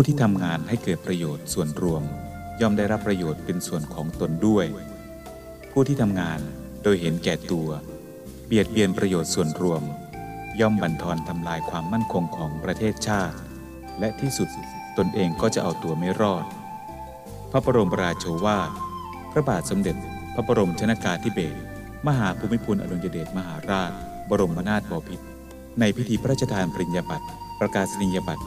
ผู้ที่ทำงานให้เกิดประโยชน์ส่วนรวม ย่อมได้รับประโยชน์เป็นส่วนของตนด้วย ผู้ที่ทำงานโดยเห็นแก่ตัว เบียดเบียนประโยชน์ส่วนรวม ย่อมบั่นทอนทำลายความมั่นคงของประเทศชาติ และที่สุดตนเองก็จะเอาตัวไม่รอด พระบรมราโชวาทพระบาทสมเด็จ พระบรมชนากาธิเบศรมหาภูมิพลอดุลยเดชมหาราช บรมนาถบพิตรในพิธีพระราชทานปริญญาบัตรประกาศนียบัตร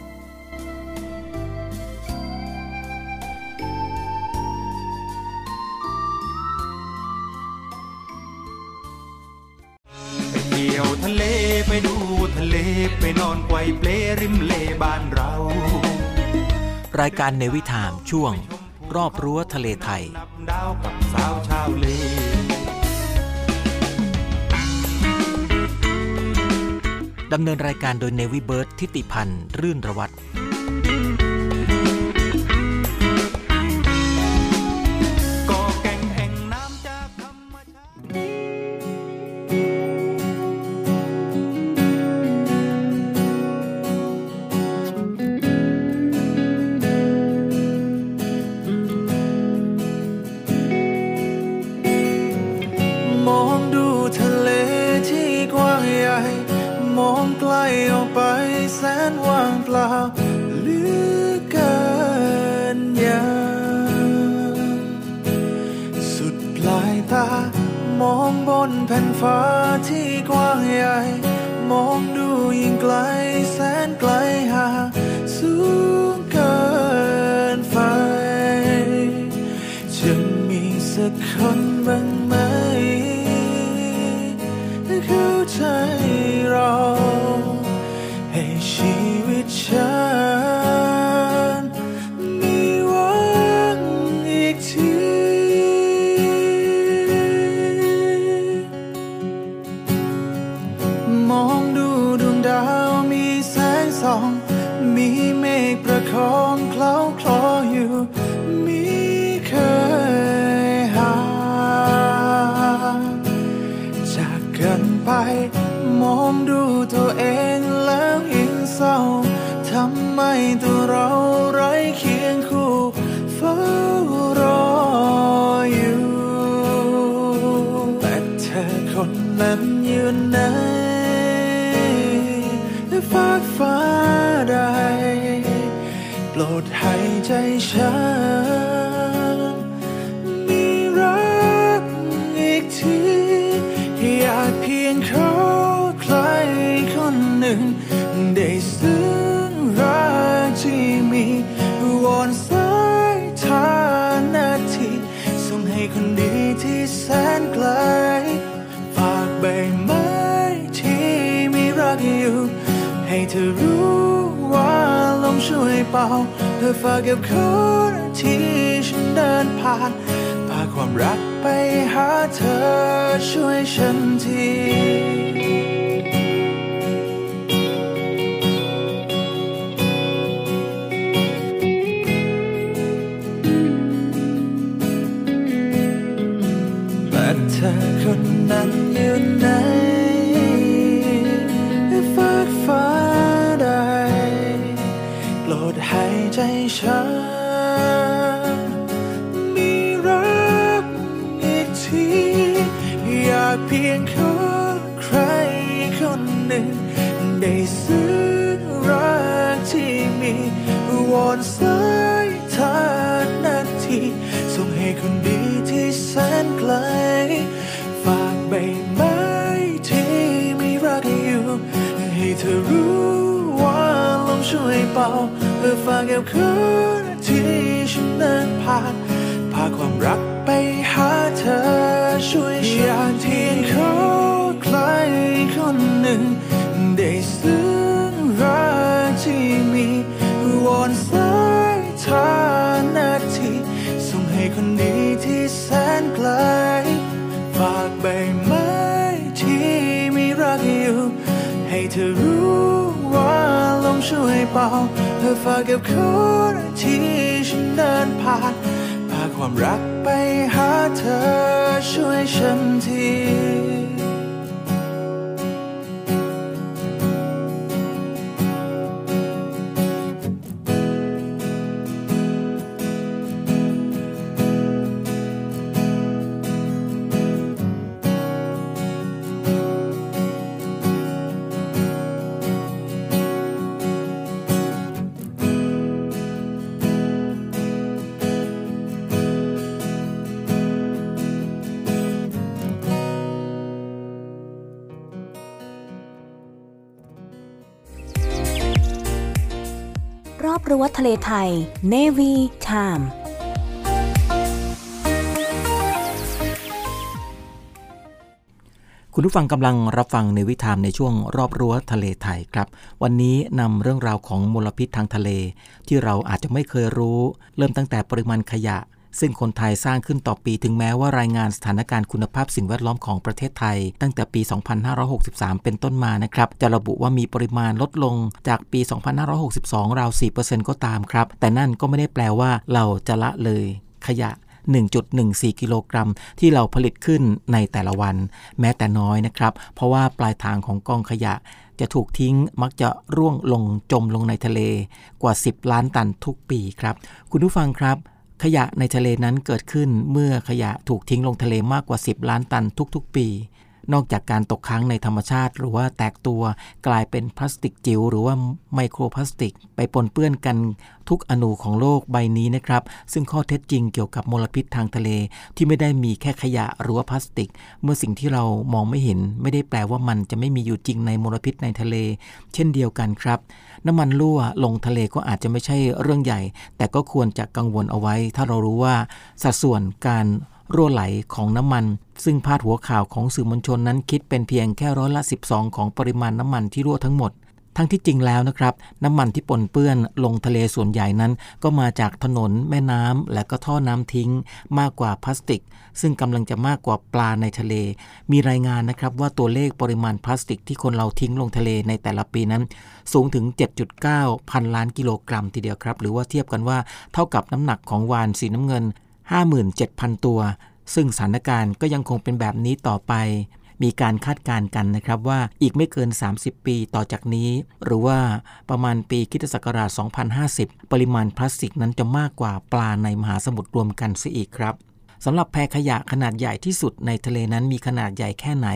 การในวิถามช่วง รอบรั้วทะเลไทย ดาวกับสาวชาวเลดำเนินรายการโดยเนวิเบิร์ตทิติพันธ์ รื่นระวัตร เป่าเธอฝากกับคนที่ฉันเดินผ่านพาความรักไปหาเธอช่วยฉันที ที่มีรักอยู่ให้เธอรู้ว่าเพื่อฝากแก้วคืนที่ฉันเดินผ่านพาความรักไปหาเธอ ช่วยอยากเทียนเขาใครคนหนึ่ง ได้ซึ้งรักที่มีวอนสายทานาทีส่งให้คนดีที่แสนไกล ฝากใบไม้ที่มีรักอยู่ ให้เธอรู้ ช่วยเบาเพื่อฝากกับคนที่ฉันเดินผ่านพาความรักไปหาเธอช่วยฉันที วัดทะเลไทย Navy Time คุณผู้ฟังกำลังรับฟังในวิถามในช่วงรอบรั้วทะเลไทยครับ วันนี้นำเรื่องราวของมลพิษทางทะเล ที่เราอาจจะไม่เคยรู้ เริ่มตั้งแต่ปริมาณขยะ ซึ่งคนไทยสร้างขึ้นต่อปีถึงแม้ว่ารายงานสถานการณ์คุณภาพสิ่งแวดล้อมของประเทศไทย ตั้งแต่ปี 2563 เป็นต้นมานะครับ จะระบุว่ามีปริมาณลดลงจากปี 2562 ราว 4%ก็ตามครับ แต่นั่นก็ไม่ได้แปลว่าเราจะละเลย ขยะ1.14 กิโลกรัมที่เราผลิตขึ้นในแต่ละวัน แม้แต่น้อยนะครับ เพราะว่าปลายทางของกองขยะ จะถูกทิ้งมักจะร่วงลงจมลงในทะเลกว่า 10 ล้านตันทุกปีครับ คุณผู้ฟังครับ ขยะในทะเลนั้นเกิดขึ้นเมื่อขยะถูกทิ้งลงทะเลมากกว่า 10 ล้านตันทุกๆ ปี นอกจากการตกค้างในธรรมชาติ หรือว่าแตกตัวกลายเป็นพลาสติกจิ๋วหรือว่าไมโครพลาสติก ไปปนเปื้อนกันทุกอนูของโลกใบนี้นะครับ ซึ่งข้อเท็จจริงเกี่ยวกับมลพิษทางทะเล ที่ไม่ได้มีแค่ขยะหรือว่าพลาสติก เมื่อสิ่งที่เรามองไม่เห็น ไม่ได้แปลว่ามันจะไม่มีอยู่จริงในมลพิษในทะเล เช่นเดียวกันครับ น้ำมันรั่วลงทะเลก็อาจจะไม่ใช่เรื่องใหญ่ แต่ก็ควรจะกังวลเอาไว้ ถ้าเรารู้ว่าสัดส่วนการ รั่วไหลของน้ำมัน ซึ่งพาดหัวข่าวของสื่อมวลชนนั้นคิดเป็นเพียงแค่ร้อยละ 12 ของปริมาณน้ำมันที่รั่วทั้งหมด ทั้งที่จริงแล้วนะครับ น้ำมันที่ปนเปื้อนลงทะเลส่วนใหญ่นั้น ก็มาจากถนน แม่น้ำและก็ท่อน้ำทิ้ง มากกว่าพลาสติก ซึ่งกำลังจะมากกว่าปลาในทะเล มีรายงานนะครับว่าตัวเลขปริมาณพลาสติกที่คนเราทิ้งลงทะเลในแต่ละปีนั้น สูงถึง 7.9 พันล้านกิโลกรัมทีเดียวครับ หรือว่าเทียบกันว่าเท่ากับน้ำหนักของวานสีน้ำเงิน 57,000 ตัว ซึ่งสถานการณ์ก็ยังคงเป็นแบบนี้ต่อไป มีการคาดการณ์กันนะครับว่าอีกไม่เกิน 30 ปีต่อจากนี้ หรือว่าประมาณปีคริสตศักราช 2050 ปริมาณพลาสติกนั้นจะมากกว่าปลาในมหาสมุทรรวมกันเสียอีกครับ สำหรับแพขยะขนาดใหญ่ที่สุดในทะเลนั้นมีขนาดใหญ่แค่ไหน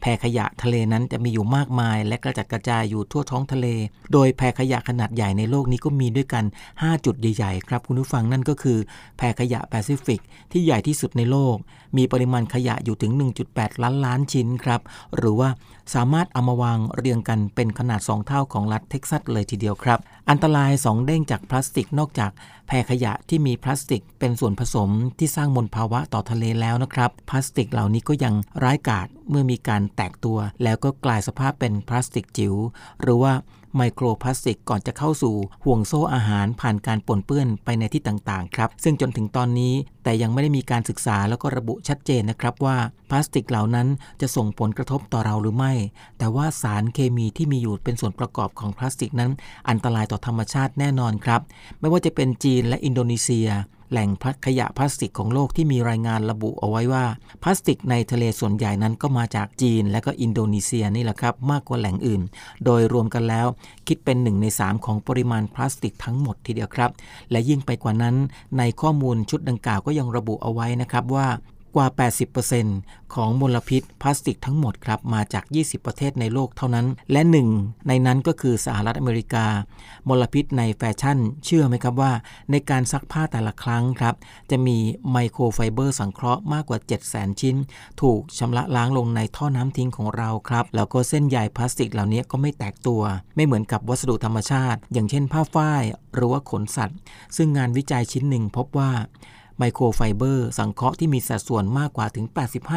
แพขยะทะเลนั้นจะมีอยู่มากมาย และกระจัดกระจายอยู่ทั่วท้องทะเล โดยแพขยะขนาดใหญ่ในโลกนี้ก็มีด้วยกัน 5 จุดใหญ่ๆครับคุณผู้ฟังนั่นก็คือ แพขยะแปซิฟิกที่ใหญ่ที่สุดในโลก มีปริมาณขยะอยู่ถึง 1.8 ล้านล้านชิ้นครับ หรือว่า สามารถเอามาวางเรียงกันเป็นขนาด 2 เท่าของรัฐเท็กซัสเลยทีเดียวครับ อันตราย 2 เด้งจากพลาสติกนอกจากแพขยะที่มีพลาสติกเป็นส่วนผสมที่สร้างมลภาวะต่อทะเลแล้วนะครับ พลาสติกเหล่านี้ก็ยังร้ายกาจเมื่อมีการแตกตัว แล้วก็กลายสภาพเป็นพลาสติกจิ๋วหรือว่า ไมโครพลาสติกก่อนจะเข้าสู่ห่วงโซ่อาหารผ่านการปนเปื้อนไปในที่ต่างๆครับ ซึ่งจนถึงตอนนี้แต่ยังไม่ได้มีการศึกษาแล้วก็ระบุชัดเจนนะครับว่าพลาสติกเหล่านั้นจะส่งผลกระทบต่อเราหรือไม่ แต่ว่าสารเคมีที่มีอยู่เป็นส่วนประกอบของพลาสติกนั้น อันตรายต่อธรรมชาติแน่นอนครับ ไม่ว่าจะเป็นจีนและอินโดนีเซีย แหล่งขยะพลาสติกของโลกที่มีรายงานระบุเอาไว้ว่า พลาสติกในทะเลส่วนใหญ่นั้นก็มาจากจีน และก็อินโดนีเซียนี่แหละครับ มากกว่าแหล่งอื่น โดยรวมกันแล้ว คิดเป็น 1 ใน 3 ของปริมาณพลาสติกทั้งหมดทีเดียวครับ และยิ่งไปกว่านั้น ในข้อมูลชุดดังกล่าวก็ยังระบุเอาไว้นะครับว่า ว่า 80%ของมลพิษพลาสติกทั้งหมดครับมาจาก 20 ประเทศในโลกเท่านั้น และหนึ่งในนั้นก็คือสหรัฐอเมริกา มลพิษในแฟชั่น เชื่อไหมครับว่า ในการซักผ้าแต่ละครั้งครับ จะมีไมโครไฟเบอร์สังเคราะห์มากกว่า 7 0 0 0 0ชิ้น ถูกชำระล้างลงในท่อน้ำทิ้งของเราครับ แล้วก็เส้นใยพลาสติกเหล่านี้ก็ไม่แตกตัว ไม่เหมือนกับวัสดุธรรมชาติ อย่างเช่นผ้าฝ้ายหรือว่าขนสัตว์ ซึ่งงานวิจัยชิ้นหนึ่งพบว่า ไมโครไฟเบอร์สังเคราะห์ที่มีสัดส่วนมากกว่าถึง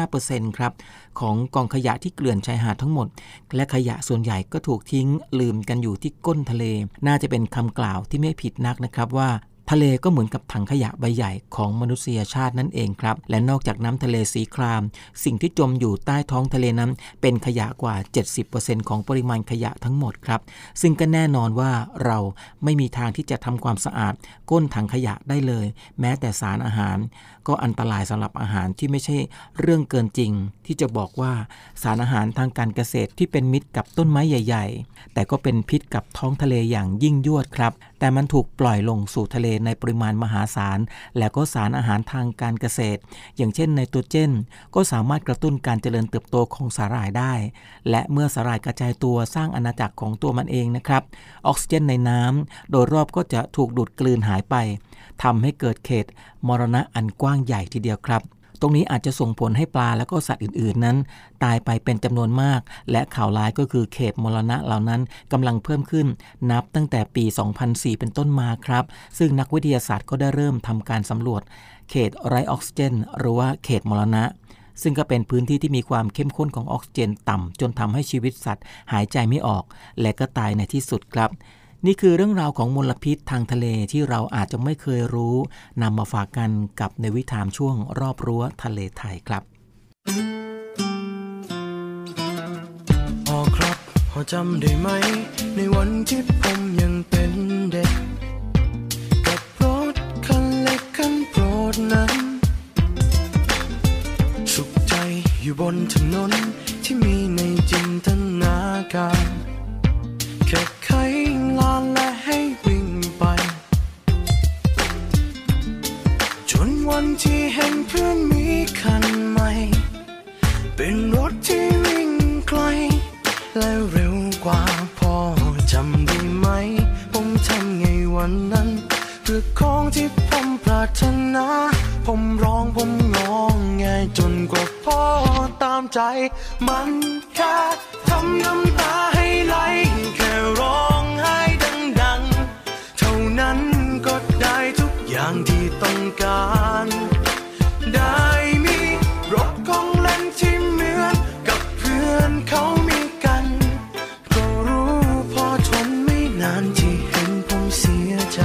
85%ครับของกองขยะที่เกลื่อนชายหาดทั้งหมด และขยะส่วนใหญ่ก็ถูกทิ้งลืมกันอยู่ที่ก้นทะเล น่าจะเป็นคำกล่าวที่ไม่ผิดนักนะครับว่า ทะเลก็เหมือนกับถังขยะใบใหญ่ของมนุษยชาตินั่นเองครับ และนอกจากน้ำทะเลสีคราม สิ่งที่จมอยู่ใต้ท้องทะเลนั้น เป็นขยะกว่า 70%ของปริมาณขยะทั้งหมดครับ ซึ่งก็แน่นอนว่าเราไม่มีทางที่จะทำความสะอาด ก้นถังขยะได้เลย แม้แต่สารอาหารก็อันตรายสำหรับอาหารที่ไม่ใช่เรื่องเกินจริง ที่จะบอกว่าสารอาหารทางการเกษตรที่เป็นมิตรกับต้นไม้ใหญ่ ๆ แต่ก็เป็นพิษกับท้องทะเลอย่างยิ่งยวดครับ แต่มันถูกปล่อยลงสู่ทะเลในปริมาณมหาศาล และก็สารอาหารทางการเกษตร อย่างเช่นไนโตรเจน ก็สามารถกระตุ้นการเจริญเติบโตของสาหร่ายได้ และเมื่อสาหร่ายกระจายตัวสร้างอาณาจักรของตัวมันเองนะครับ ออกซิเจนในน้ำโดยรอบก็จะถูกดูดกลืนหายไป ทำให้เกิดเขตมรณะอันกว้างใหญ่ทีเดียวครับ ตรงนี้อาจจะส่งผลให้ปลาและก็สัตว์อื่นๆนั้น ตายไปเป็นจำนวนมาก และข่าวร้ายก็คือเขตมรณะเหล่านั้นกำลังเพิ่มขึ้น นับตั้งแต่ปี 2004 เป็นต้นมาครับ ซึ่งนักวิทยาศาสตร์ก็ได้เริ่มทำการสำรวจ เขตไรออกซิเจน หรือว่าเขตมรณะซึ่งก็เป็นพื้นที่ที่มีความเข้มข้นของออกซิเจนต่ำ จนทำให้ชีวิตสัตว์หายใจไม่ออก และก็ตายในที่สุดครับ นี่คือเรื่องราวของมลพิษทางทะเลที่เราอาจจะไม่เคยรู้นำมาฝากกันกับในวิถามช่วงรอบรั้วทะเลไทยครับพอครับพอจำได้ไหม ในวันที่ผมยังเป็นเด็กกับรถคันเล็กคันโปรดนั้น สุขใจอยู่บนถนนที่มีในจินตนาการ ให้วิ่งไป จนวันที่เห็นเพื่อนมีคันใหม่ เป็นรถที่วิ่งไกล และเร็วกว่าพอจำได้ไหม ผมทำไงวันนั้น เพื่อของที่ผมปรารถนา ผมร้องผมงองไงจนกว่าพ่อตามใจ มันแค่ทำน้ำ การ ได้มีรถของเล่นที่เหมือนกับเพื่อนเขามีกัน ก็รู้พอทนไม่นานที่เห็นผมเสียใจ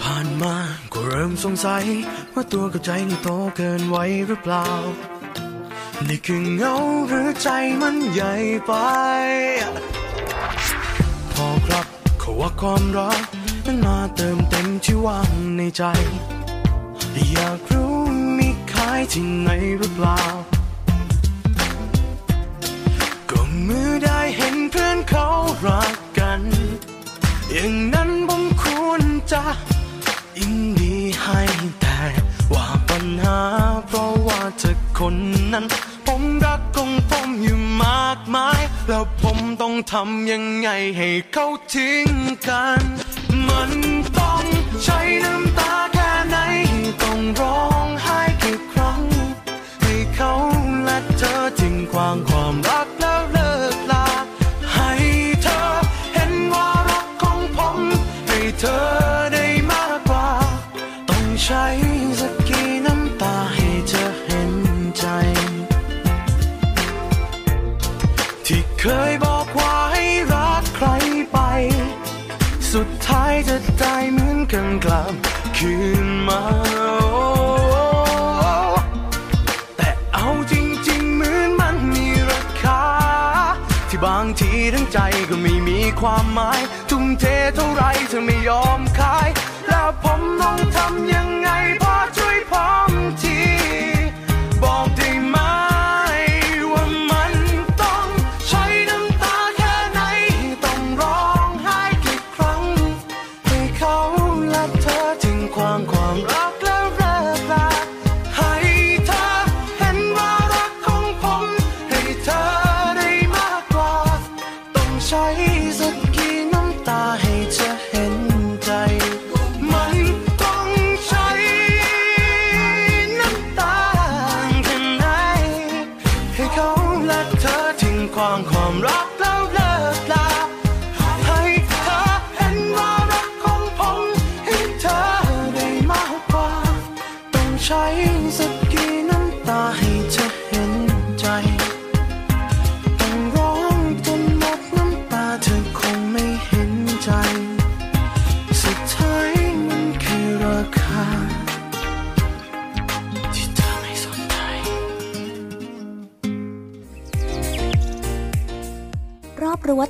ผ่านมาก็เริ่มสงสัย ว่าตัวกับใจนี่โตเกินไว้หรือเปล่านี่คือเงาหรือใจมันใหญ่ไป พอครับเขาว่าความรัก นั้นมาเติมเต็มที่ว่างในใจ อยากรู้มีขายที่ไหนหรือเปล่า ก็เมื่อได้เห็นเพื่อนเขารักกัน อย่างนั้นผมควรจะยินดีให้แต่ว่าปัญหา เพราะว่าเธอคนนั้น ผมรักของผมอยู่มากมาย แล้วผมต้องทำยังไงให้เขาทิ้งกัน มันต้องใช้น้ำตาแค่ไหนต้องร้องไห้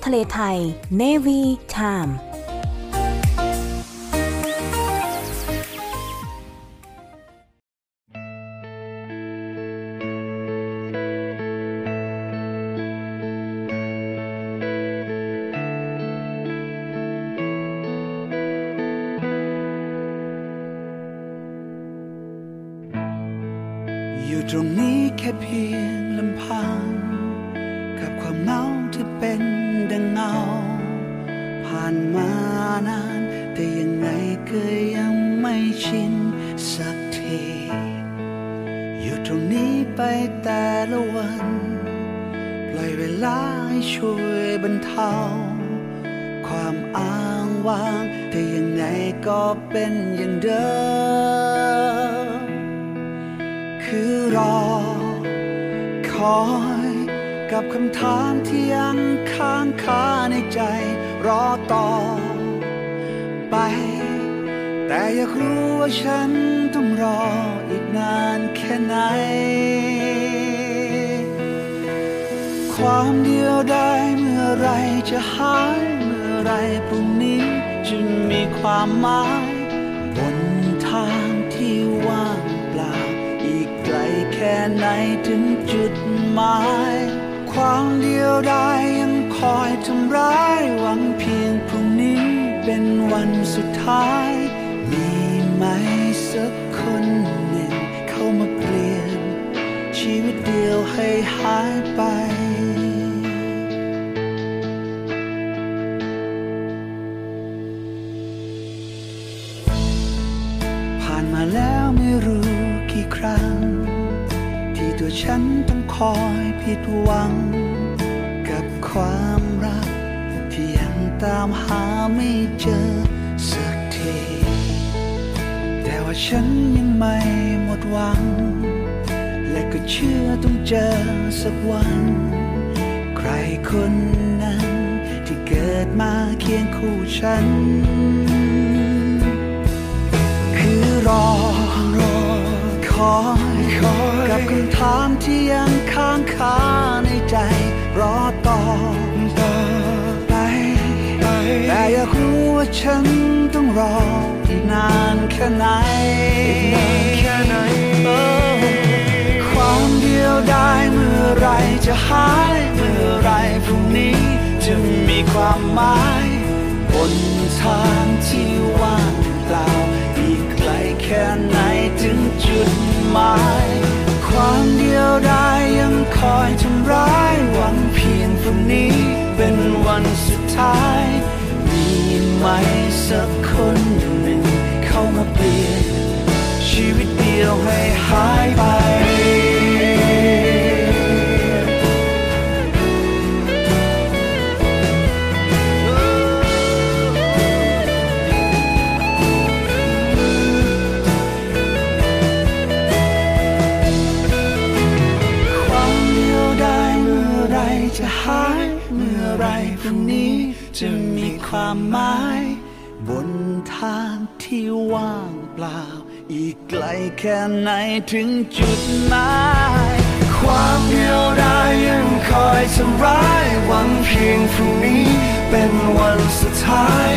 ทะเลไทย Navy Time ให้หายไป ผ่านมาแล้วไม่รู้กี่ครั้ง ที่ตัวฉันต้องคอยผิดหวัง กับความรัก ที่ยังตามหาไม่เจอสักที แต่ว่าฉันยังไม่หมดหวัง และก็เชื่อต้อง เจอสักวัน ใครคนนั้น ที่เกิดมาเคียงคู่ฉัน คือรอรอคอยคอยกับคำถามที่ยังค้างคาในใจ รอต่อต่อไปไป แต่อยากรู้ว่าฉันต้องรออีกนานแค่ไหนอีกนานแค่ไหนความเดียว ได้เมื่อไรจะหายเมื่อไรพรุ่งนี้จะมีความหมายบนทางที่ว่างเปล่าอีกไกลแค่ไหนถึงจุดหมาย ความเดียวได้ยังคอยทำร้ายหวังเพียงพรุ่งนี้เป็นวันสุดท้าย มีไหมสักคนหนึ่งเข้ามาเปลี่ยนชีวิตเดียวให้หายไป รุ่งนี้จะมีความหมาย บนทางที่ว่างเปล่า อีกไกลแค่ไหนถึงจุดหมาย ความเดียวได้ยังคอยทำร้ายหวังเพียงพรุ่งนี้เป็นวันสุดท้าย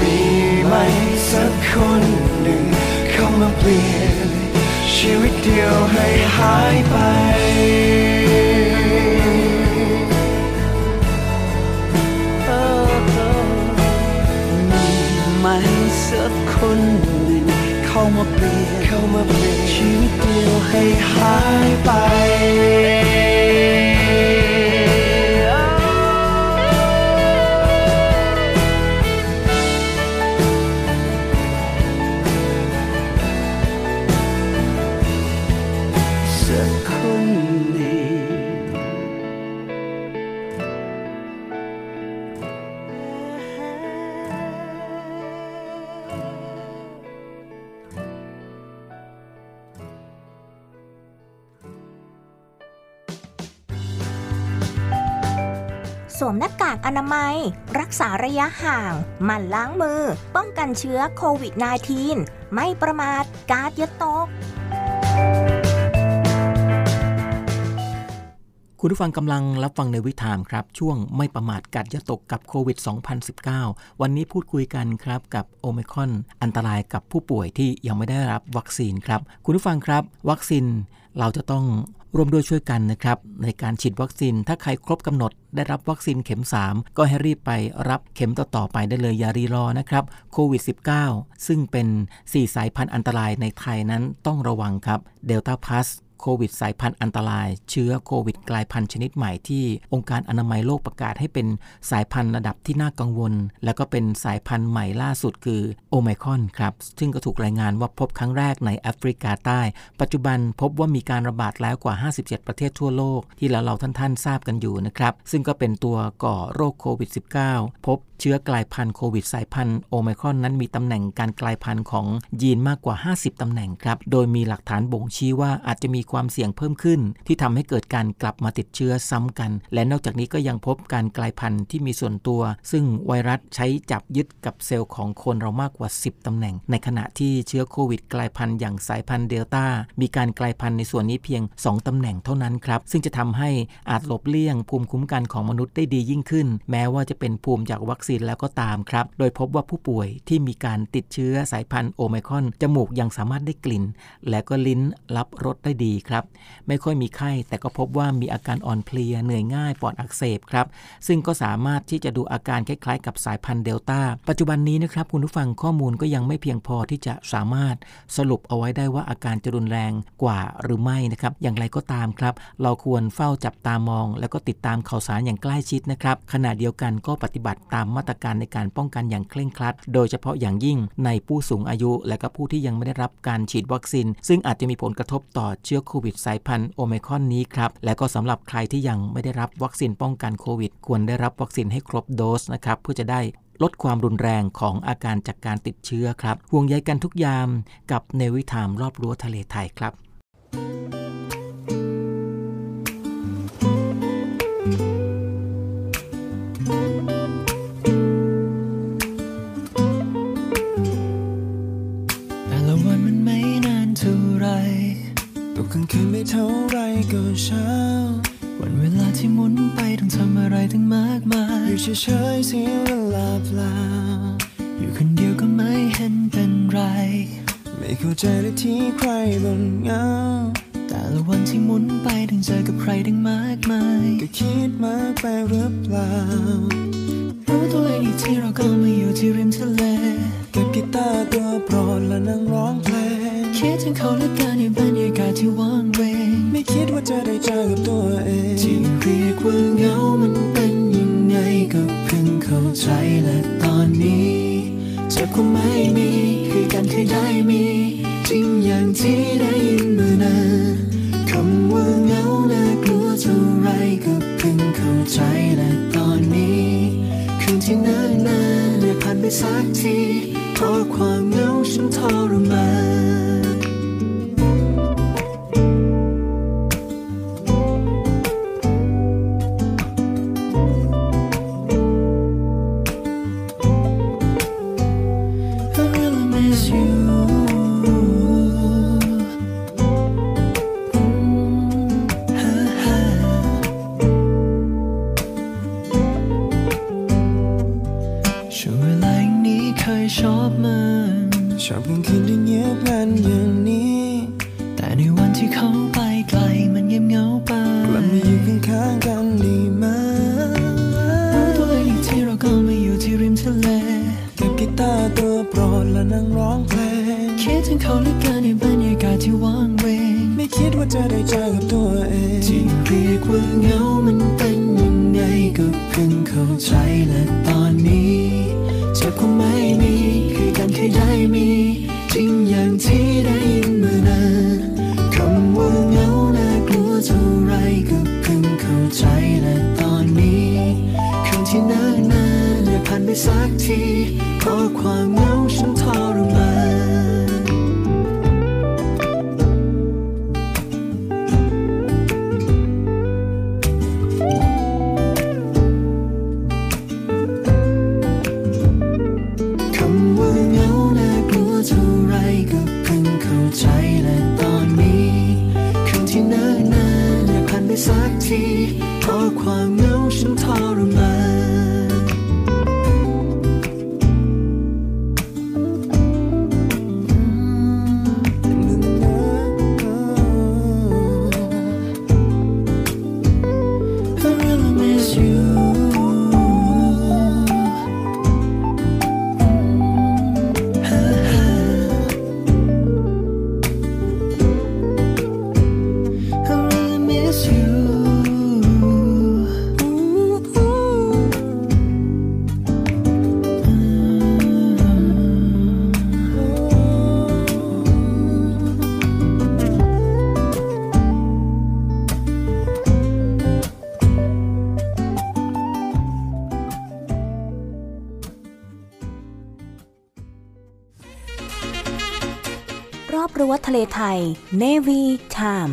มีไหมสักคนหนึ่งเข้ามาเปลี่ยน ชีวิตเดียวให้หายไป สักคนหนึ่งเข้ามาเปลี่ยนเข้ามาเปลี่ยนชีวิตเดียวให้หายไป อนามัย รักษาระยะห่าง หมั่นล้างมือ ป้องกันเชื้อโควิด -19 ไม่ประมาทกาดยาตก คุณผู้ฟังกำลังรับฟังในวิถามครับ ช่วงไม่ประมาทกัดยาตกกับโควิด 2019 วันนี้พูดคุยกันครับกับโอมคอนอันตรายกับผู้ป่วยที่ยังไม่ได้รับวัคซีนครับ คุณผู้ฟังครับ วัคซีนเราจะต้อง ร่วมด้วยช่วยกันนะครับในการฉีดวัคซีน ถ้าใครครบกำหนด ได้รับวัคซีนเข็ม 3 ก็ให้รีบไปรับเข็มต่อๆไปได้เลยอย่ารีรอนะครับโควิด -19 ซึ่งเป็น 4 สายพันธุ์อันตรายในไทยนั้นต้องระวังครับเดลต้าพลัส โควิดสายพันธุ์อันตราย เชื้อโควิดกลายพันธุ์ชนิดใหม่ที่องค์การอนามัยโลกประกาศให้เป็นสายพันธุ์ระดับที่น่ากังวล แล้วก็เป็นสายพันธุ์ใหม่ล่าสุดคือโอไมคอนครับ ซึ่งก็ถูกรายงานว่าพบครั้งแรกในแอฟริกาใต้ ปัจจุบันพบว่ามีการระบาดแล้วกว่า 57 ประเทศทั่วโลก ที่เราเราท่านๆทราบกันอยู่นะครับ ซึ่งก็เป็นตัวก่อโรคโควิด -19 พบ เชื้อกลายพันธุ์โควิดสายพันธุ์โอไมครอนนั้นมีตำแหน่งการกลายพันธุ์ของยีนมากกว่า 50 ตำแหน่งครับ โดยมีหลักฐานบ่งชี้ว่าอาจจะมีความเสี่ยงเพิ่มขึ้น ที่ทำให้เกิดการกลับมาติดเชื้อซ้ำกัน และนอกจากนี้ก็ยังพบการกลายพันธุ์ที่มีส่วนตัว ซึ่งไวรัสใช้จับยึดกับเซลล์ของคนเรามากกว่า 10 ตำแหน่ง ในขณะที่เชื้อโควิดกลายพันธุ์อย่างสายพันธุ์เดลต้ามีการกลายพันธุ์ในส่วนนี้เพียง 2 ตำแหน่งเท่านั้นครับ ซึ่งจะทำให้อาจหลบเลี่ยงภูมิคุ้มกันของมนุษย์ได้ดียิ่งขึ้น แม้ว่าจะเป็นภูมิจากวัคซีนแล้วก็ตามครับ โดยพบว่าผู้ป่วยที่มีการติดเชื้อสายพันธุ์โอไมครอนจมูกยังสามารถได้กลิ่น และก็ลิ้นรับรสได้ดีครับ ไม่ค่อยมีไข้แต่ก็พบว่ามีอาการอ่อนเพลียเหนื่อยง่ายปอดอักเสบครับ ซึ่งก็สามารถที่จะดูอาการคล้ายๆ กับสายพันธุ์เดลต้าปัจจุบันนี้นะครับคุณผู้ฟังข้อมูลก็ยังไม่เพียงพอที่จะสามารถสรุปเอาไว้ได้ว่าอาการจะรุนแรงกว่าหรือไม่นะครับ อย่างไรก็ตามครับ เราควรเฝ้าจับตามอง แล้วก็ติดตามข่าวสารอย่างใกล้ชิดนะครับขณะเดียวกันก็ปฏิบัติตามมาตรการในการป้องกันอย่างเคร่งครัด โดยเฉพาะอย่างยิ่งในผู้สูงอายุและก็ผู้ที่ยังไม่ได้รับการฉีดวัคซีน ซึ่งอาจจะมีผลกระทบต่อเชื้อโควิดสายพันธุ์โอไมคอนนี้ครับ และก็สำหรับใครที่ยังไม่ได้รับวัคซีนป้องกันโควิด ควรได้รับวัคซีนให้ครบโดสนะครับเพื่อจะได้ลดความรุนแรงของอาการจากการติดเชื้อครับห่วงใยกันทุกยามกับเนวิทามรอบรั้วทะเลไทยครับ ไรตกกลางคืนไม่เท่าไรก็เช้า วันเวลาที่หมุนไปต้องทำอะไรตั้งมากมาย อยู่เฉยๆเสียเวลาเปล่า อยู่คนเดียวก็ไม่เห็นเป็นไร ไม่เข้าใจเลยที่ใครบ่นเหงา แต่ละวันที่หมุนไปต้องเจอกับใครตั้งมากมาย ก็คิดมากไปหรือเปล่ารู้ตัวเองอีกที่เราก็มาอยู่ที่ริมทะเลกับกีตาร์ตัวโปรดและนั่งร้องเพลง คิดถึงเขาเหลือเกินในบรรยากาศที่ว่างเวงไม่คิดว่าจะได้เจอกับตัวเองที่เรียกว่าเหงามันเป็นยังไงก็เพิ่งเข้าใจและตอนนี้เจะคงไม่มีคือกันเคยได้มีจริงอย่างที่ได้ยินมานานคำว่าเหงาน่ากลัวเท่าไรก็เพิ่งเข้าใจและตอนนี้คืนที่นานนานได้ผ่านไปสักทีเพราะความเหงาฉันทรมาน ทะเลไทย Navy Time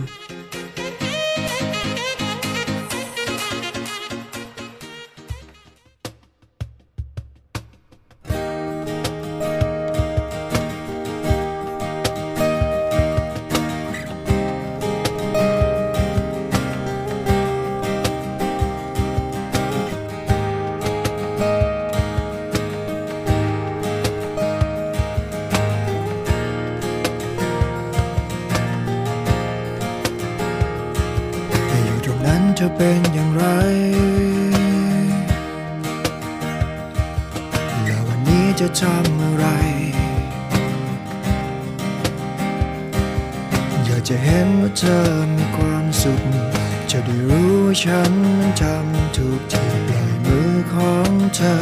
ทำอะไร อยากจะเห็นว่าเธอมีความสุข จะได้รู้ว่าฉันนั้นทำถูกที่ปลายมือของเธอ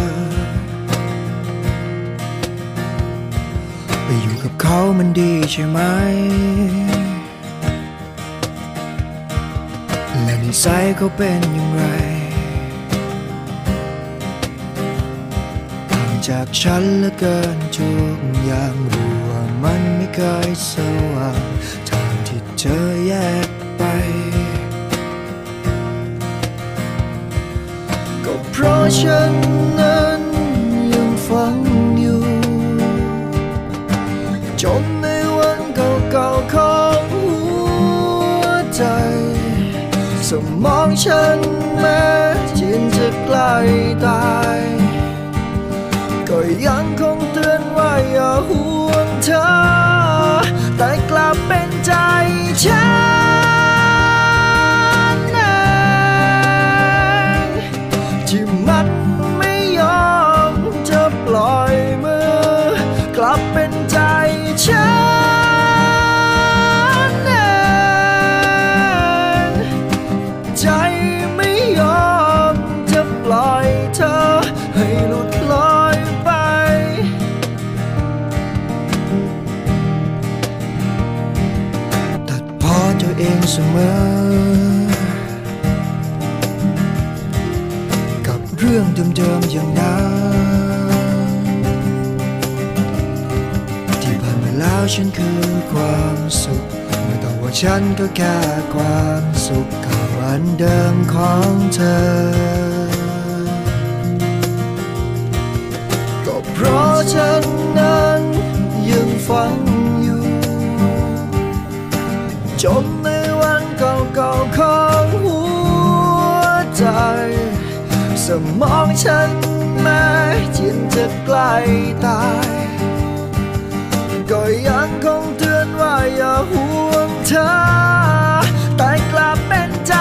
ไปอยู่กับเขามันดีใช่ไหม และนิสัยเขาเป็นอย่างไร ฉันลือเกินทุกอย่างรู้ว่ามันไม่เคยสว่างทางที่เธอแยกไป ก็เพราะฉันนั้นยังฟังอยู่จนในวันเก่าๆของหัวใจ สมองฉันแม้จินจะใกล้ตาย อย่าห่วงเธอ แต่กลับเป็นใจฉัน เสมอ กับเรื่องเดิมๆอย่างนั้นที่ผ่านมาแล้วฉันคือความสุขไม่ต้องว่าฉันก็แค่ความสุขกับอันเดิมของเธอ ก็เพราะฉันนั้นยังฟังอยู่จนในวัน เก่าๆของหัวใจ สมองฉันแม้จินจะใกล้ตาย ก็ยังคงเตือนว่าอย่าห่วงเธอ แต่กลับเป็นใจ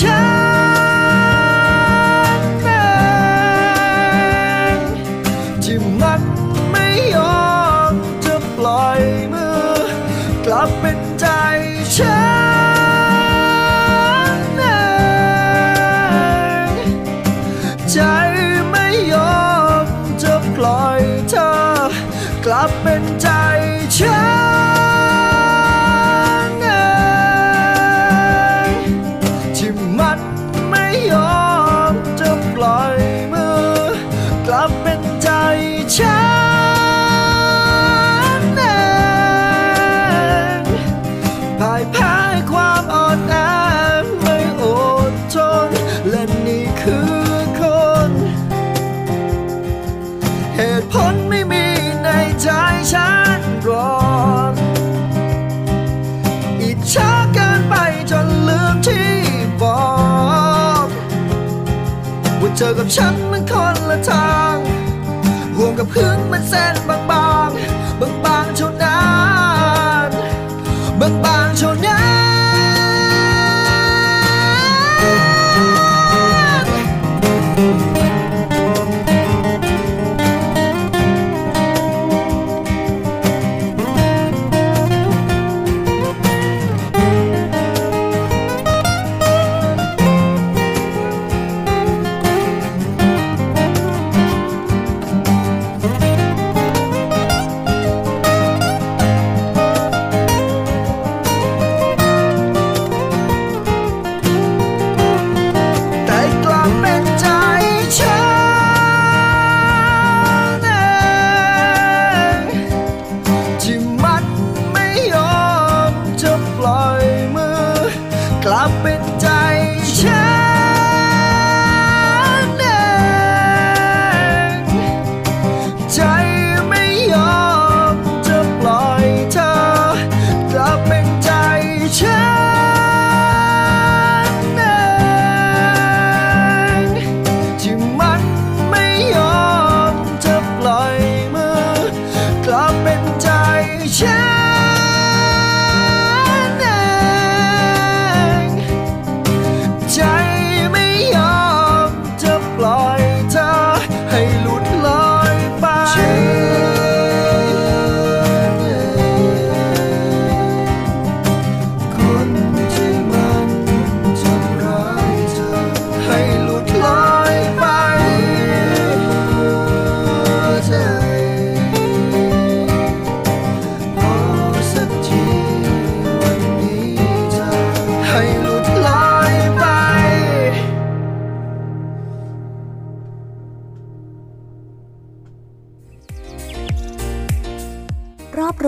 ฉัน เจอกับฉันมันคนละทางห่วงกับพื้นมันเส้นบาง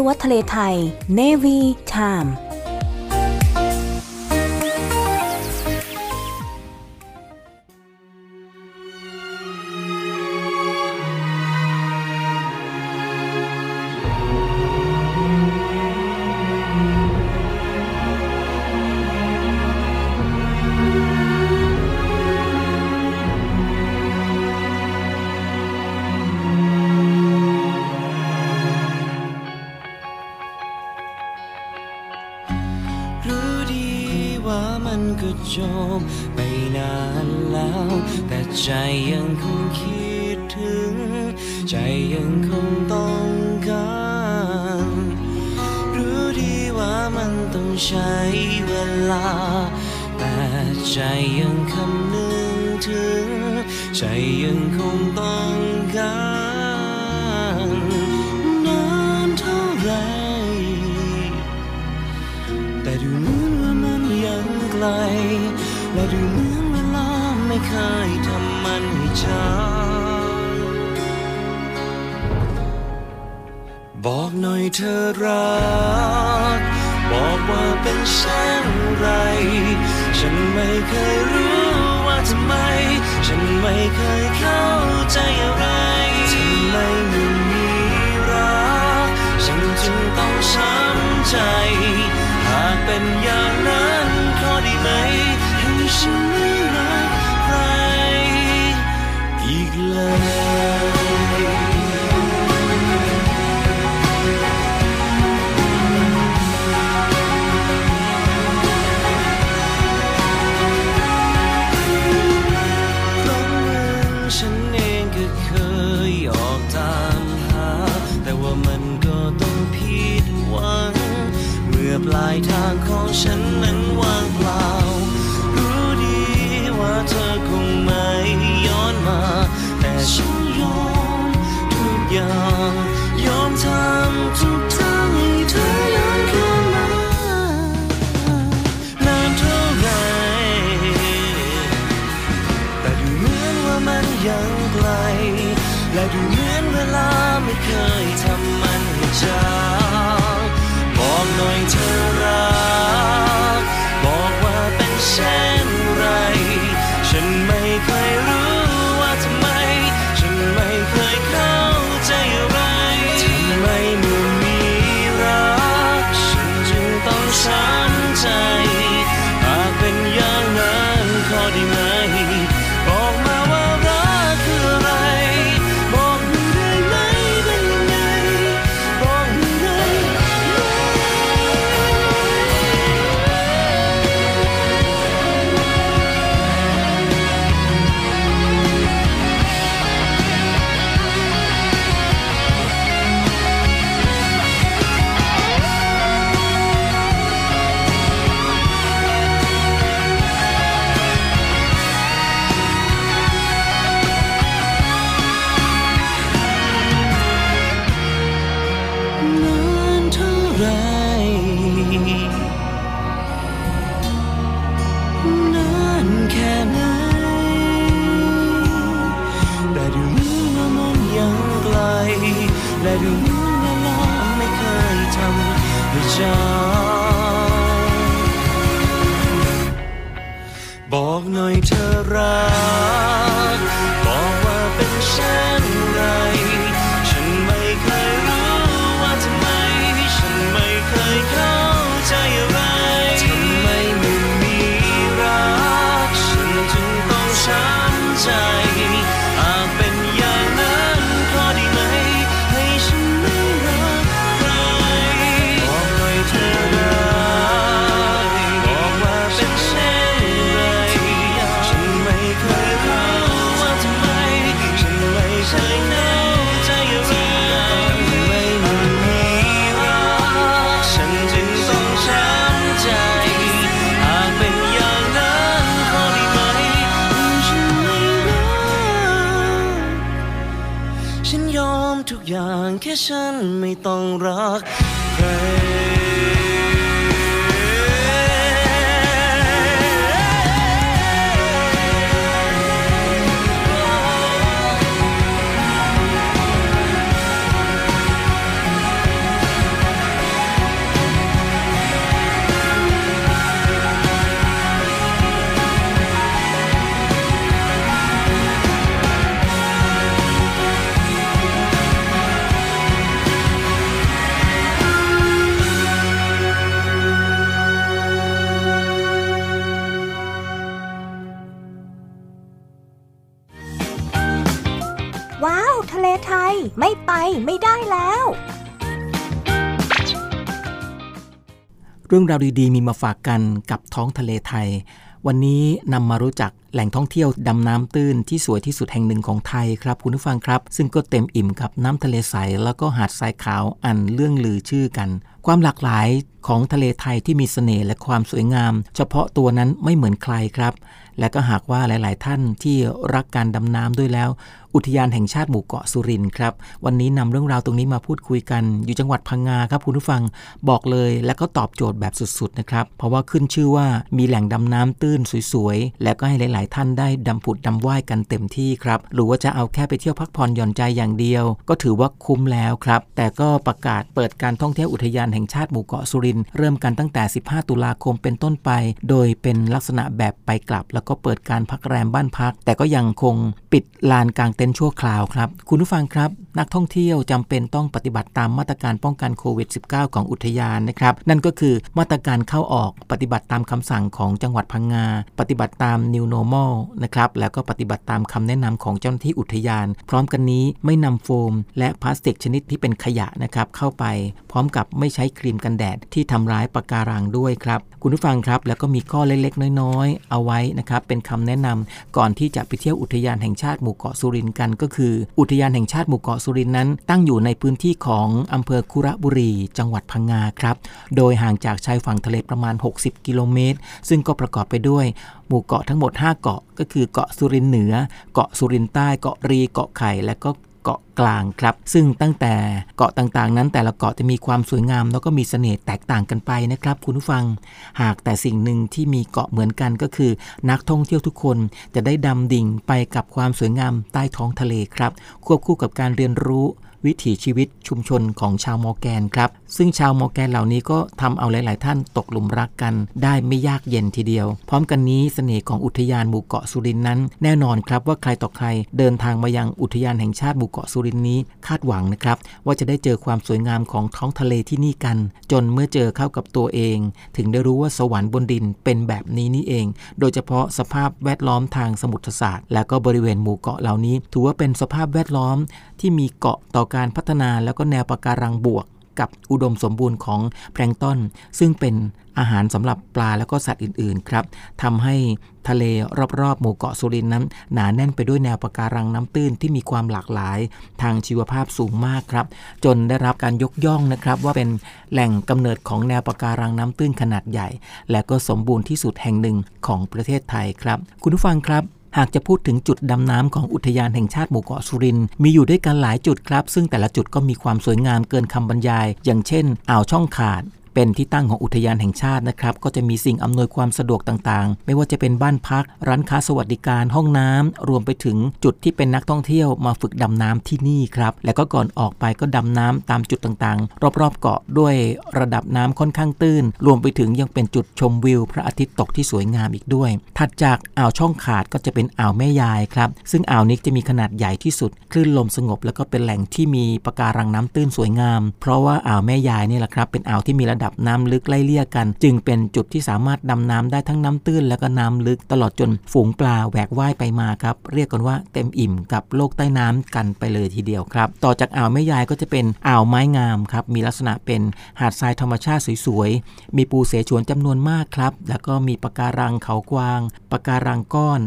วัดทะเลไทย เนวีชาม ค่ไหน แต่ดูเหมือนว่ามันยังไกล และดูเหมือนเวาไม่เคยทำให้ช้บอกหน่อยเธอรัก ฉันไม่ต้องรัก ไม่ได้แล้ว เรื่องราวดีๆ มีมาฝากกันกับท้องทะเลไทย วันนี้นำมารู้จักแหล่งท่องเที่ยวดำน้ำตื้นที่สวยที่สุดแห่งหนึ่งของไทยครับคุณผู้ฟังครับ ซึ่งก็เต็มอิ่มกับน้ำทะเลใส แล้วก็หาดทรายขาวอันเรื่องลือชื่อกัน ความหลากหลายของทะเลไทยที่มีเสน่ห์และความสวยงาม เฉพาะตัวนั้นไม่เหมือนใครครับ และก็หากว่าหลาย ๆ ท่านที่รักการดำน้ำด้วยแล้วอุทยานแห่งชาติหมู่เกาะสุรินทร์ครับ วันนี้นำเรื่องราวตรงนี้มาพูดคุยกัน อยู่จังหวัดพังงาครับคุณผู้ฟังบอกเลยและก็ตอบโจทย์แบบสุดๆนะครับ เพราะว่าขึ้นชื่อว่ามีแหล่งดำน้ำตื้นสวยๆ และก็ให้หลาย ๆ ท่านได้ดำผุดดำว่ายกันเต็มที่ครับ หรือว่าจะเอาแค่ไปเที่ยวพักผ่อนหย่อนใจอย่างเดียว ก็ถือว่าคุ้มแล้วครับ แต่ก็ประกาศเปิดการท่องเที่ยวอุทยานแห่งชาติหมู่เกาะสุรินทร์เริ่มกันตั้งแต่ 15 ตุลาคมเป็นต้นไป โดยเป็นลักษณะแบบไปกลับ แล้วก็เปิดการพักแรมบ้านพัก แต่ก็ยังคงปิดลานกลางเต็นท์ชั่วคราวครับ คุณผู้ฟังครับ นักท่องเที่ยวจำเป็นต้องปฏิบัติตามมาตรการป้องกันโควิด -19 ของอุทยานนะครับ นั่นก็คือมาตรการเข้าออกปฏิบัติตามคำสั่งของจังหวัดพังงา ปฏิบัติตาม New Normal นะครับ แล้วก็ปฏิบัติตามคำแนะนำของเจ้าหน้าที่อุทยาน พร้อมกันนี้ไม่นำโฟม และพลาสติกชนิดที่เป็นขยะนะครับเข้าไป พร้อมกับไม่ใช้ครีมกันแดดที่ทำร้ายปะการังด้วยครับคุณผู้ฟังครับแล้วก็มีข้อเล็กๆ น้อยๆ เอาไว้นะครับเป็นคำแนะนำก่อนที่จะไปเที่ยวอุทยานแห่งชาติหมู่เกาะสุรินทร์กันก็คือ อุทยานแห่งชาติหมู่เกาะสุรินทร์นั้นตั้งอยู่ในพื้นที่ของอำเภอคุระบุรี จังหวัดพังงาครับ โดยห่างจากชายฝั่งทะเลประมาณ 60 กิโลเมตร ซึ่งก็ประกอบไปด้วย หมู่เกาะทั้งหมด 5 เกาะ ก็คือเกาะสุรินเหนือ เกาะสุรินใต้ เกาะรี เกาะไข่ และก็ เกาะกลางครับ ซึ่งตั้งแต่เกาะต่างๆ นั้นแต่ละเกาะจะมีความสวยงาม แล้วก็มีเสน่ห์แตกต่างกันไปนะครับ คุณผู้ฟัง หากแต่สิ่งหนึ่งที่มีเกาะเหมือนกันก็คือ นักท่องเที่ยวทุกคนจะได้ดำดิ่งไปกับความสวยงามใต้ท้องทะเลครับ ควบคู่กับการเรียนรู้ วิถีชีวิตชุมชนของชาวมอร์แกนครับ ซึ่งชาวมอร์แกนเหล่านี้ก็ทำเอาหลาย ๆ ท่านตกหลุมรักกัน ได้ไม่ยากเย็นทีเดียว พร้อมกันนี้เสน่ห์ของอุทยานหมู่เกาะสุรินนั้น แน่นอนครับว่าใครต่อใครเดินทางมายังอุทยานแห่งชาติหมู่เกาะสุรินนี้คาดหวังนะครับว่าจะได้เจอความสวยงามของท้องทะเลที่นี่กัน จนเมื่อเจอเข้ากับตัวเอง ถึงได้รู้ว่าสวรรค์บนดินเป็นแบบนี้นี่เอง โดยเฉพาะสภาพแวดล้อมทางสมุทรศาสตร์ และก็บริเวณหมู่เกาะเหล่านี้ ถือว่าเป็นสภาพแวดล้อมที่มีเกาะต่อการพัฒนาแล้วก็แนวปะการังบวก กับอุดมสมบูรณ์ของแพลงตอนซึ่งเป็นอาหารสำหรับปลาแล้วก็สัตว์อื่นๆครับทำให้ทะเลรอบๆ หมู่เกาะสุรินนั้น หนาแน่นไปด้วยแนวปะการังน้ำตื้นที่มีความหลากหลาย ทางชีวภาพสูงมากครับ จนได้รับการยกย่องนะครับ ว่าเป็นแหล่งกำเนิดของแนวปะการังน้ำตื้นขนาดใหญ่ และก็สมบูรณ์ที่สุดแห่งหนึ่งของประเทศไทยครับ คุณผู้ฟังครับ หากจะพูดถึงจุดดำน้ำของอุทยานแห่งชาติหมู่เกาะสุรินมีอยู่ด้วยกันหลายจุดครับ ซึ่งแต่ละจุดก็มีความสวยงามเกินคำบรรยาย อย่างเช่น อ่าวช่องขาด เป็นที่ตั้งของอุทยานแห่งชาตินะครับ ก็จะมีสิ่งอำนวยความสะดวกต่างๆ ไม่ว่าจะเป็นบ้านพัก ร้านค้าสวัสดิการ ห้องน้ำรวมไปถึงจุดที่เป็นนักท่องเที่ยวมาฝึกดำน้ำที่นี่ครับ และก็ก่อนออกไปก็ดำน้ำตามจุดต่างๆ รอบๆเกาะด้วยระดับน้ำค่อนข้างตื้น รวมไปถึงยังเป็นจุดชมวิว พระอาทิตย์ตกที่สวยงามอีกด้วย ถัดจากอ่าวช่องขาดก็จะเป็นอ่าวแม่ยายครับ ซึ่งอ่าวนี้จะมีขนาดใหญ่ที่สุด คลื่นลมสงบ แล้วก็เป็นแหล่งที่มีปะการังน้ำตื้นสวยงาม เพราะว่าอ่าวแม่ยายนี่แหละครับ เป็นอ่าวที่มีระดับน้ำลึกไล่เลี่ยกัน จึงเป็นจุดที่สามารถดำน้ำได้ทั้งน้ำตื้นแล้วก็น้ำลึกตลอดจนฝูงปลาแหวกว่ายไปมาครับ เรียกกันว่าเต็มอิ่มกับโลกใต้น้ำกันไปเลยทีเดียวครับ ต่อจากอ่าวแม่ยายก็จะเป็นอ่าวไม้งามครับมีลักษณะเป็นหาดทรายธรรมชาติสวยๆมีปูเสฉวนจำนวนมากครับ แล้วก็มีปะการังเขากวางปะการังก้อน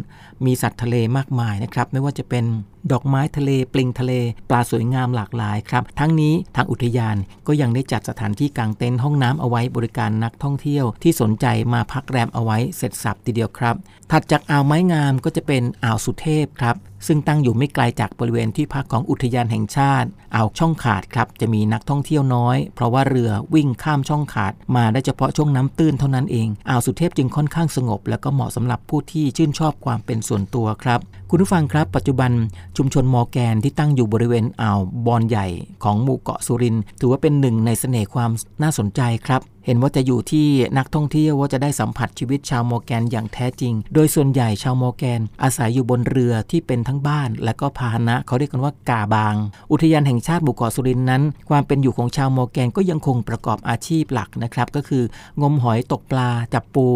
มีสัตว์ทะเลมากมายนะครับ ไม่ว่าจะเป็นดอกไม้ทะเลปลิงทะเล ปลาสวยงามหลากหลายครับ ทั้งนี้ทางอุทยานก็ยังได้จัดสถานที่กางเต็นท์ห้องน้ำเอาไว้บริการนักท่องเที่ยว ที่สนใจมาพักแรมเอาไว้เสร็จสับทีเดียวครับ ถัดจากอ่าวไม้งามก็จะเป็นอ่าวสุเทพครับ ซึ่งตั้งอยู่ไม่ไกลจากบริเวณที่พักของอุทยานแห่งชาติอ่าวช่องขาดครับจะมีนักท่องเที่ยวน้อย เพราะว่าเรือวิ่งข้ามช่องขาด มาได้เฉพาะช่วงน้ำตื้นเท่านั้นเองอ่าวสุเทพจึงค่อนข้างสงบ แล้วก็เหมาะสำหรับผู้ที่ชื่นชอบความเป็นส่วนตัวครับ คุณผู้ฟังครับ ปัจจุบันชุมชนมอแกนที่ตั้งอยู่บริเวณอ่าวบอนใหญ่ของหมู่เกาะสุรินทร์ถือว่าเป็นหนึ่งในเสน่ห์ความน่าสนใจครับเห็นว่าจะอยู่ที่นักท่องเที่ยวว่าจะได้สัมผัสชีวิตชาวมอร์แกนอย่างแท้จริง โดยส่วนใหญ่ชาวมอร์แกน อาศัยอยู่บนเรือที่เป็นทั้งบ้าน และก็พาหนะเขาเรียกกันว่ากาบาง อุทยานแห่งชาติหมู่เกาะสุรินนั้น ความเป็นอยู่ของชาวมอร์แกนก็ยังคงประกอบอาชีพหลักนะครับก็คืองมหอยตกปลาจับปู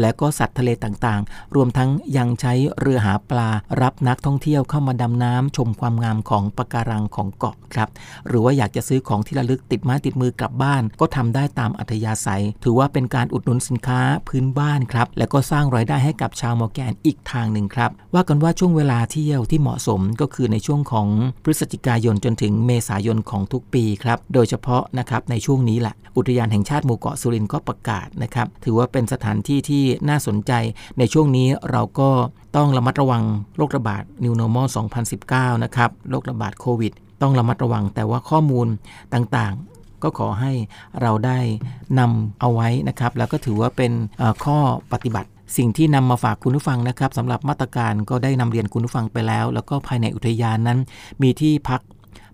และก็สัตว์ทะเลต่างๆ รวมทั้งยังใช้เรือหาปลา รับนักท่องเที่ยวเข้ามาดำน้ำชมความงามของปะการังของเกาะครับ หรือว่าอยากจะซื้อของที่ระลึกติดไม้ติดมือกลับบ้าน ก็ทำได้ตามอัธยาศัย ถือว่าเป็นการอุดหนุนสินค้าพื้นบ้านครับ และก็สร้างรายได้ให้กับชาวมอร์แกนอีกทางหนึ่งครับ ว่ากันว่าช่วงเวลาเที่ยวที่เหมาะสมก็คือในช่วงของพฤศจิกายนจนถึงเมษายนของทุกปีครับ โดยเฉพาะนะครับในช่วงนี้แหละ อุทยานแห่งชาติหมู่เกาะสุรินทร์ก็ประกาศนะครับ ถือว่าเป็นสถานที่ที่น่าสนใจ ในช่วงนี้เราก็ต้องระมัดระวังโรคระบาด New Normal 2019 นะครับ โรคระบาดโควิด ต้องระมัดระวัง แต่ว่าข้อมูลต่างๆ ก็ขอให้เราได้นำเอาไว้นะครับ แล้วก็ถือว่าเป็นข้อปฏิบัติสิ่งที่นำมาฝากคุณผู้ฟังนะครับสำหรับมาตรการก็ได้นำเรียนคุณผู้ฟังไปแล้ว แล้วก็ภายในอุทยานนั้น มีที่พัก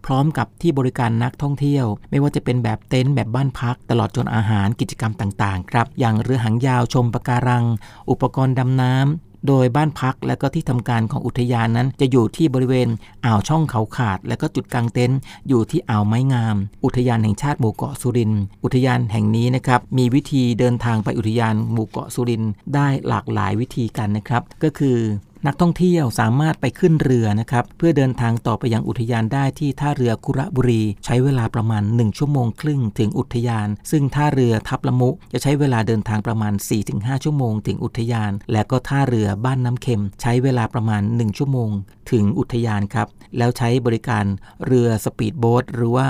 พร้อมกับที่บริการนักท่องเที่ยว ไม่ว่าจะเป็นแบบเต็นท์แบบบ้านพัก ตลอดจนอาหารกิจกรรมต่างๆ ครับ อย่างเรือหางยาวชมปะการัง อุปกรณ์ดำน้ำโดยบ้านพักและก็ที่ทำการของอุทยานนั้น จะอยู่ที่บริเวณอ่าวช่องเขาขาด และก็จุดกลางเต็นท์อยู่ที่อ่าวไม้งาม อุทยานแห่งชาติหมู่เกาะสุรินทร์อุทยานแห่งนี้นะครับมีวิธีเดินทางไปอุทยานหมู่เกาะสุรินทร์ได้หลากหลายวิธีกันนะครับ ก็คือ นักท่องเที่ยวสามารถไปขึ้นเรือนะครับ เพื่อเดินทางต่อไปยังอุทยานได้ที่ท่าเรือคุระบุรี ใช้เวลาประมาณ 1 ชั่วโมงครึ่งถึงอุทยาน ซึ่งท่าเรือทับละมุจะใช้เวลาเดินทางประมาณ 4-5 ชั่วโมงถึงอุทยาน และก็ท่าเรือบ้านน้ำเค็ม ใช้เวลาประมาณ 1 ชั่วโมง ถึงอุทยานครับแล้วใช้บริการเรือสปีดโบ๊ทหรือว่า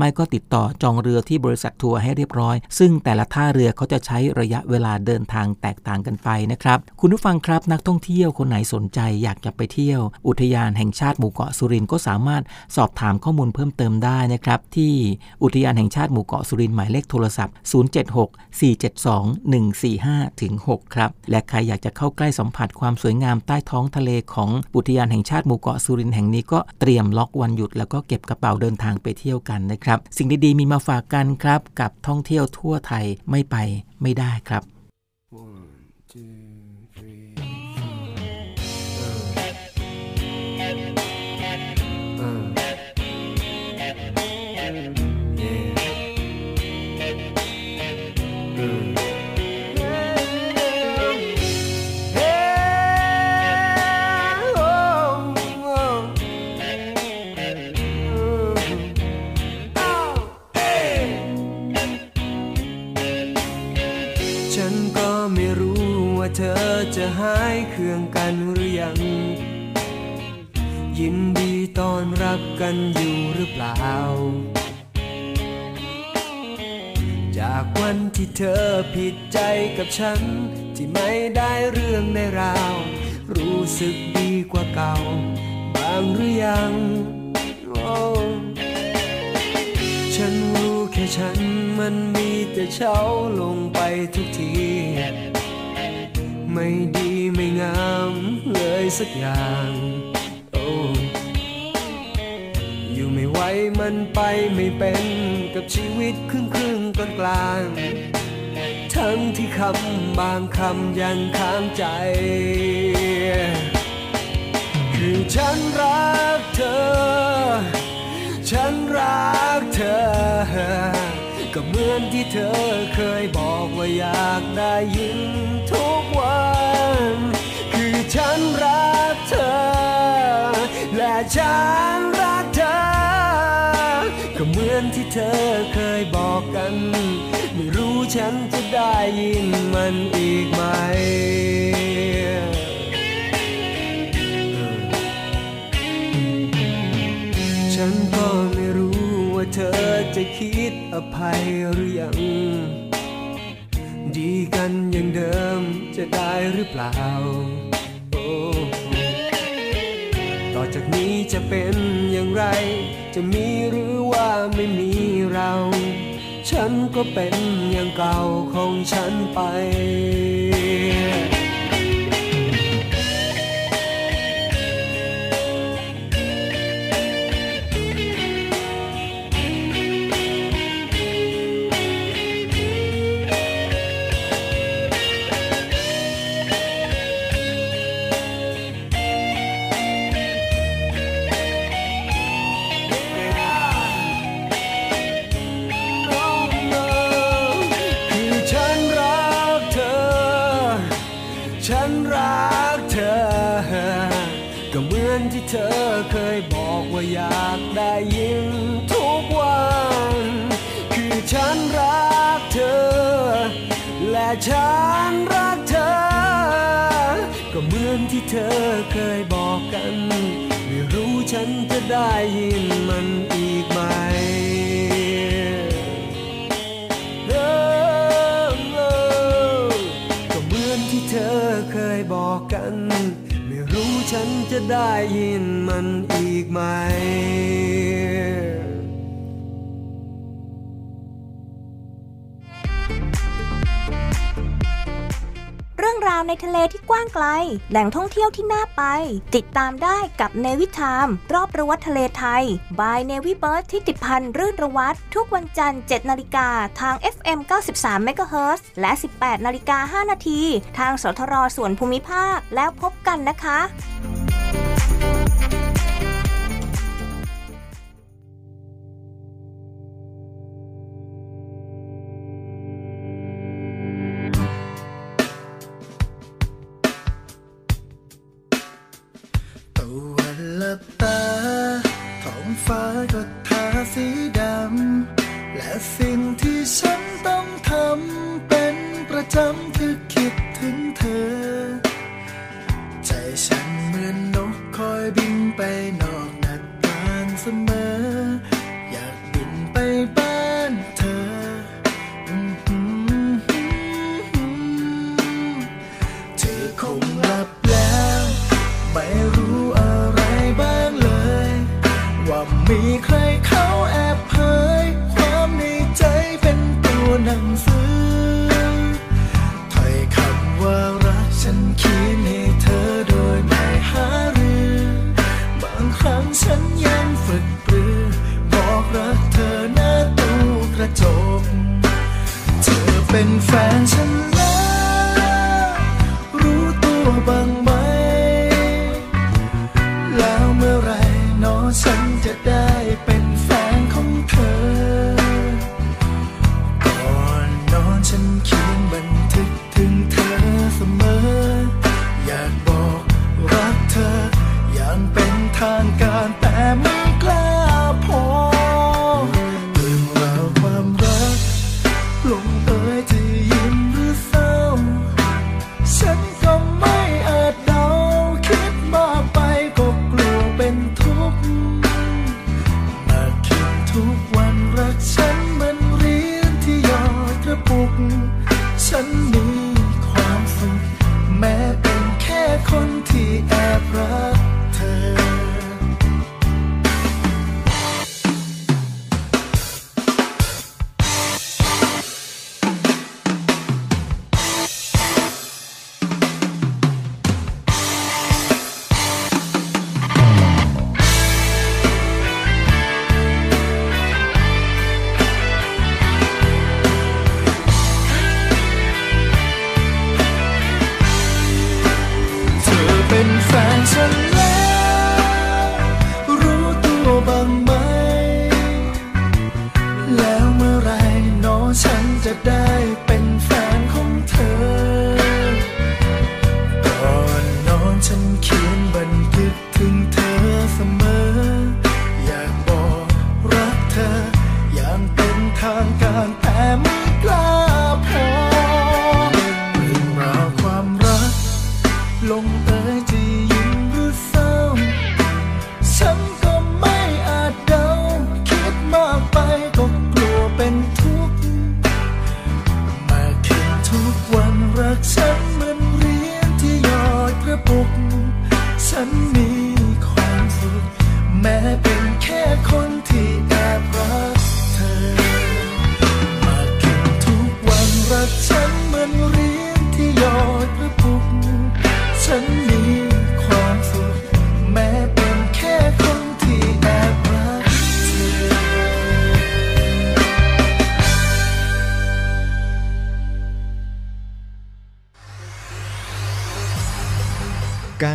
ไม่ก็ติดต่อจองเรือที่บริษัททัวร์ให้เรียบร้อย ซึ่งแต่ละท่าเรือเขาจะใช้ระยะเวลาเดินทางแตกต่างกันไปนะครับ คุณผู้ฟังครับนักท่องเที่ยวคนไหนสนใจอยากจะไปเที่ยว อุทยานแห่งชาติหมู่เกาะสุรินทร์ก็สามารถสอบถามข้อมูลเพิ่มเติมได้นะครับ ที่อุทยานแห่งชาติหมู่เกาะสุรินทร์หมายเลขโทรศัพท์ 076-472-145ถึง6ครับ และใครอยากจะเข้าใกล้สัมผัสความสวยงามใต้ท้องทะเลของอุทยานแห่งชาติหมู่เกาะสุรินทร์แห่งนี้ก็เตรียมล็อกวันหยุดแล้วก็เก็บกระเป๋าเดินทางไปเที่ยวกันนะครับสิ่งดีๆมีมาฝากกันครับ กับท่องเที่ยวทั่วไทยไม่ไปไม่ได้ครับ ธอจะหายเครื่องกันหรือยัง ยินดีตอนรับกันอยู่หรือเปล่า จากวันที่เธอผิดใจกับฉัน ที่ไม่ได้เรื่องในราว รู้สึกดีกว่าเก่า บางหรือยังโอ้ฉันรู้แค่ฉันมันมีแต่เช้าลงไปทุกที ไม่ดีไม่งามเลยสักอย่างโอ้อยู่ไม่ไหวมันไปไม่เป็นกับชีวิตครึ่งครึ่งกลางกลางทั้งที่คำบางคำยังค้างใจ คือฉันรักเธอ ฉันรักเธอ ก็เหมือนที่เธอเคยบอกว่าอยากได้ยิน วัน คือฉันรักเธอ และฉันรักเธอ ก็เหมือนที่เธอเคยบอกกัน ไม่รู้ฉันจะได้ยินมันอีกไหมฉันก็ไม่รู้ว่าเธอจะคิดอภัยหรือยัง ดีกันอย่างเดิม จะได้หรือเปล่า โอ้ต่อจากนี้จะเป็นอย่างไร จะมีหรือว่าไม่มีเรา ฉันก็เป็นอย่างเก่าของฉันไป ได้ยินมันอีกไหม เรื่องราวในทะเลที่กว้างไกล แหล่งท่องเที่ยวที่น่าไป ติดตามได้กับเนวิทาม รอบระวัดทะเลไทย บายเนวิเบิร์ดที่ติดพันรื่นระวัดทุกวันจันทร์ 7 นาฬิกาทาง FM 93 MHz และ 18 นาฬิกา 5 นาที ทางสทรส่วนภูมิภาคแล้วพบกันนะคะ Thank you. ไปหน่อย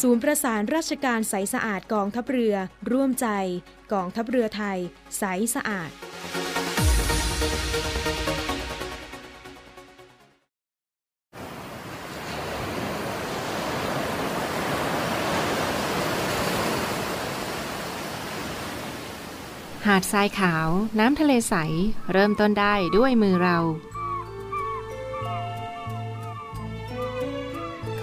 ศูนย์ประสานราชการใสสะอาดกองทัพเรือ ร่วมใจ กองทัพเรือไทย ใสสะอาด หาดทรายขาว น้ำทะเลใส เริ่มต้นได้ด้วยมือเรา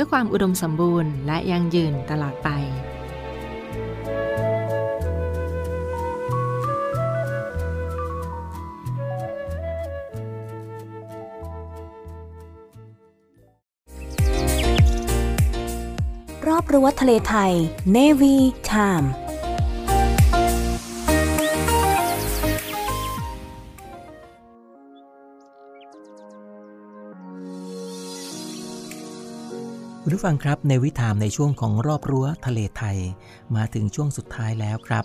พื่อความอุดมสมบูรณ์และยั่งยืนตลอดไปรอบรั้วทะเลไทย Navy Time คุณผู้ฟังครับในวิถามในช่วงของรอบรั้วทะเลไทย มาถึงช่วงสุดท้ายแล้วครับ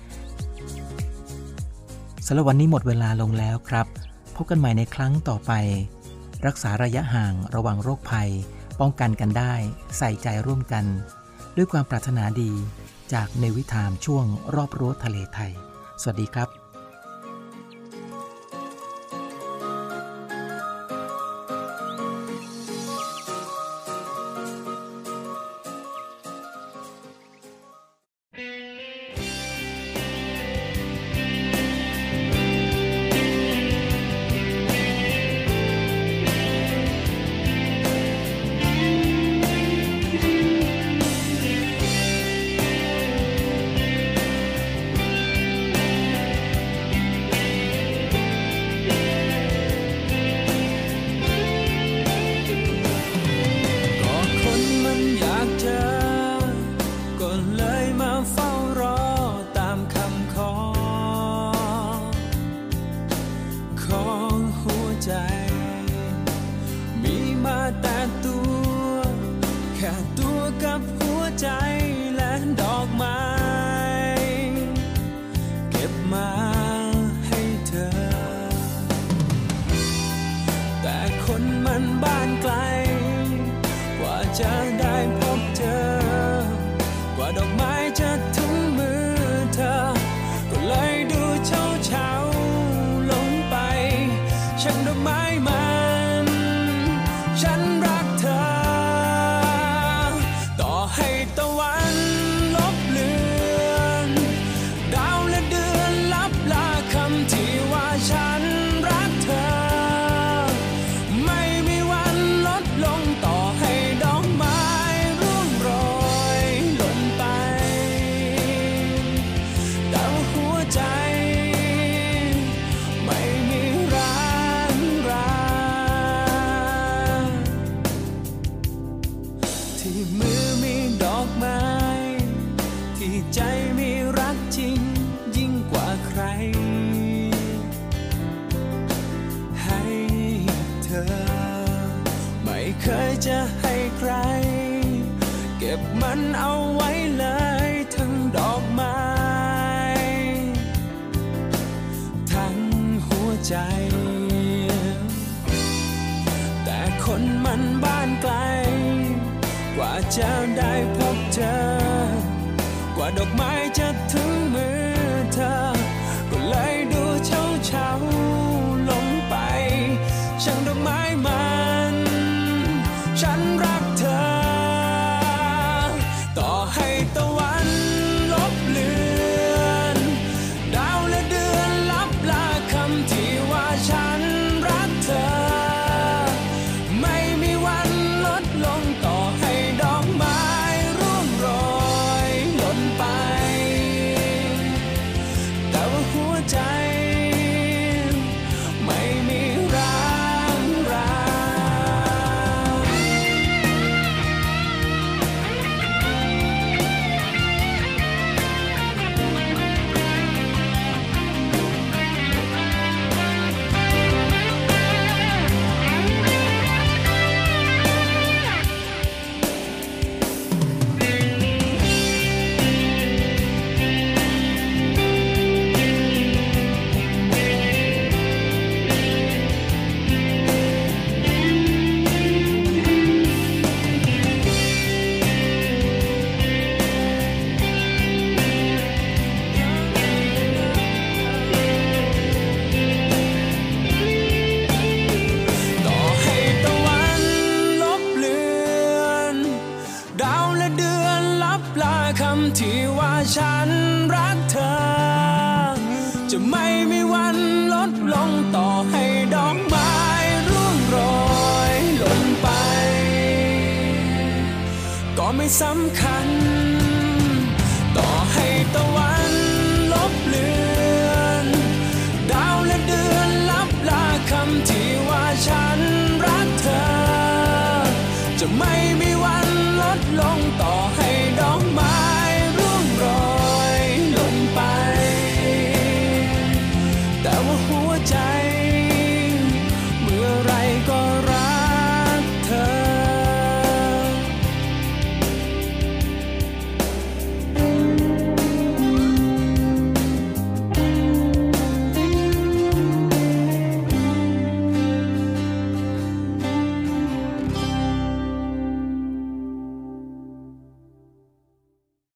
สำหรับวันนี้หมดเวลาลงแล้วครับ พบกันใหม่ในครั้งต่อไป รักษาระยะห่างระวังโรคภัย ป้องกันกันได้ ใส่ใจร่วมกัน ด้วยความปรารถนาดีจากในวิถามช่วงรอบรั้วทะเลไทย สวัสดีครับ ได้พบเจอกว่าดอก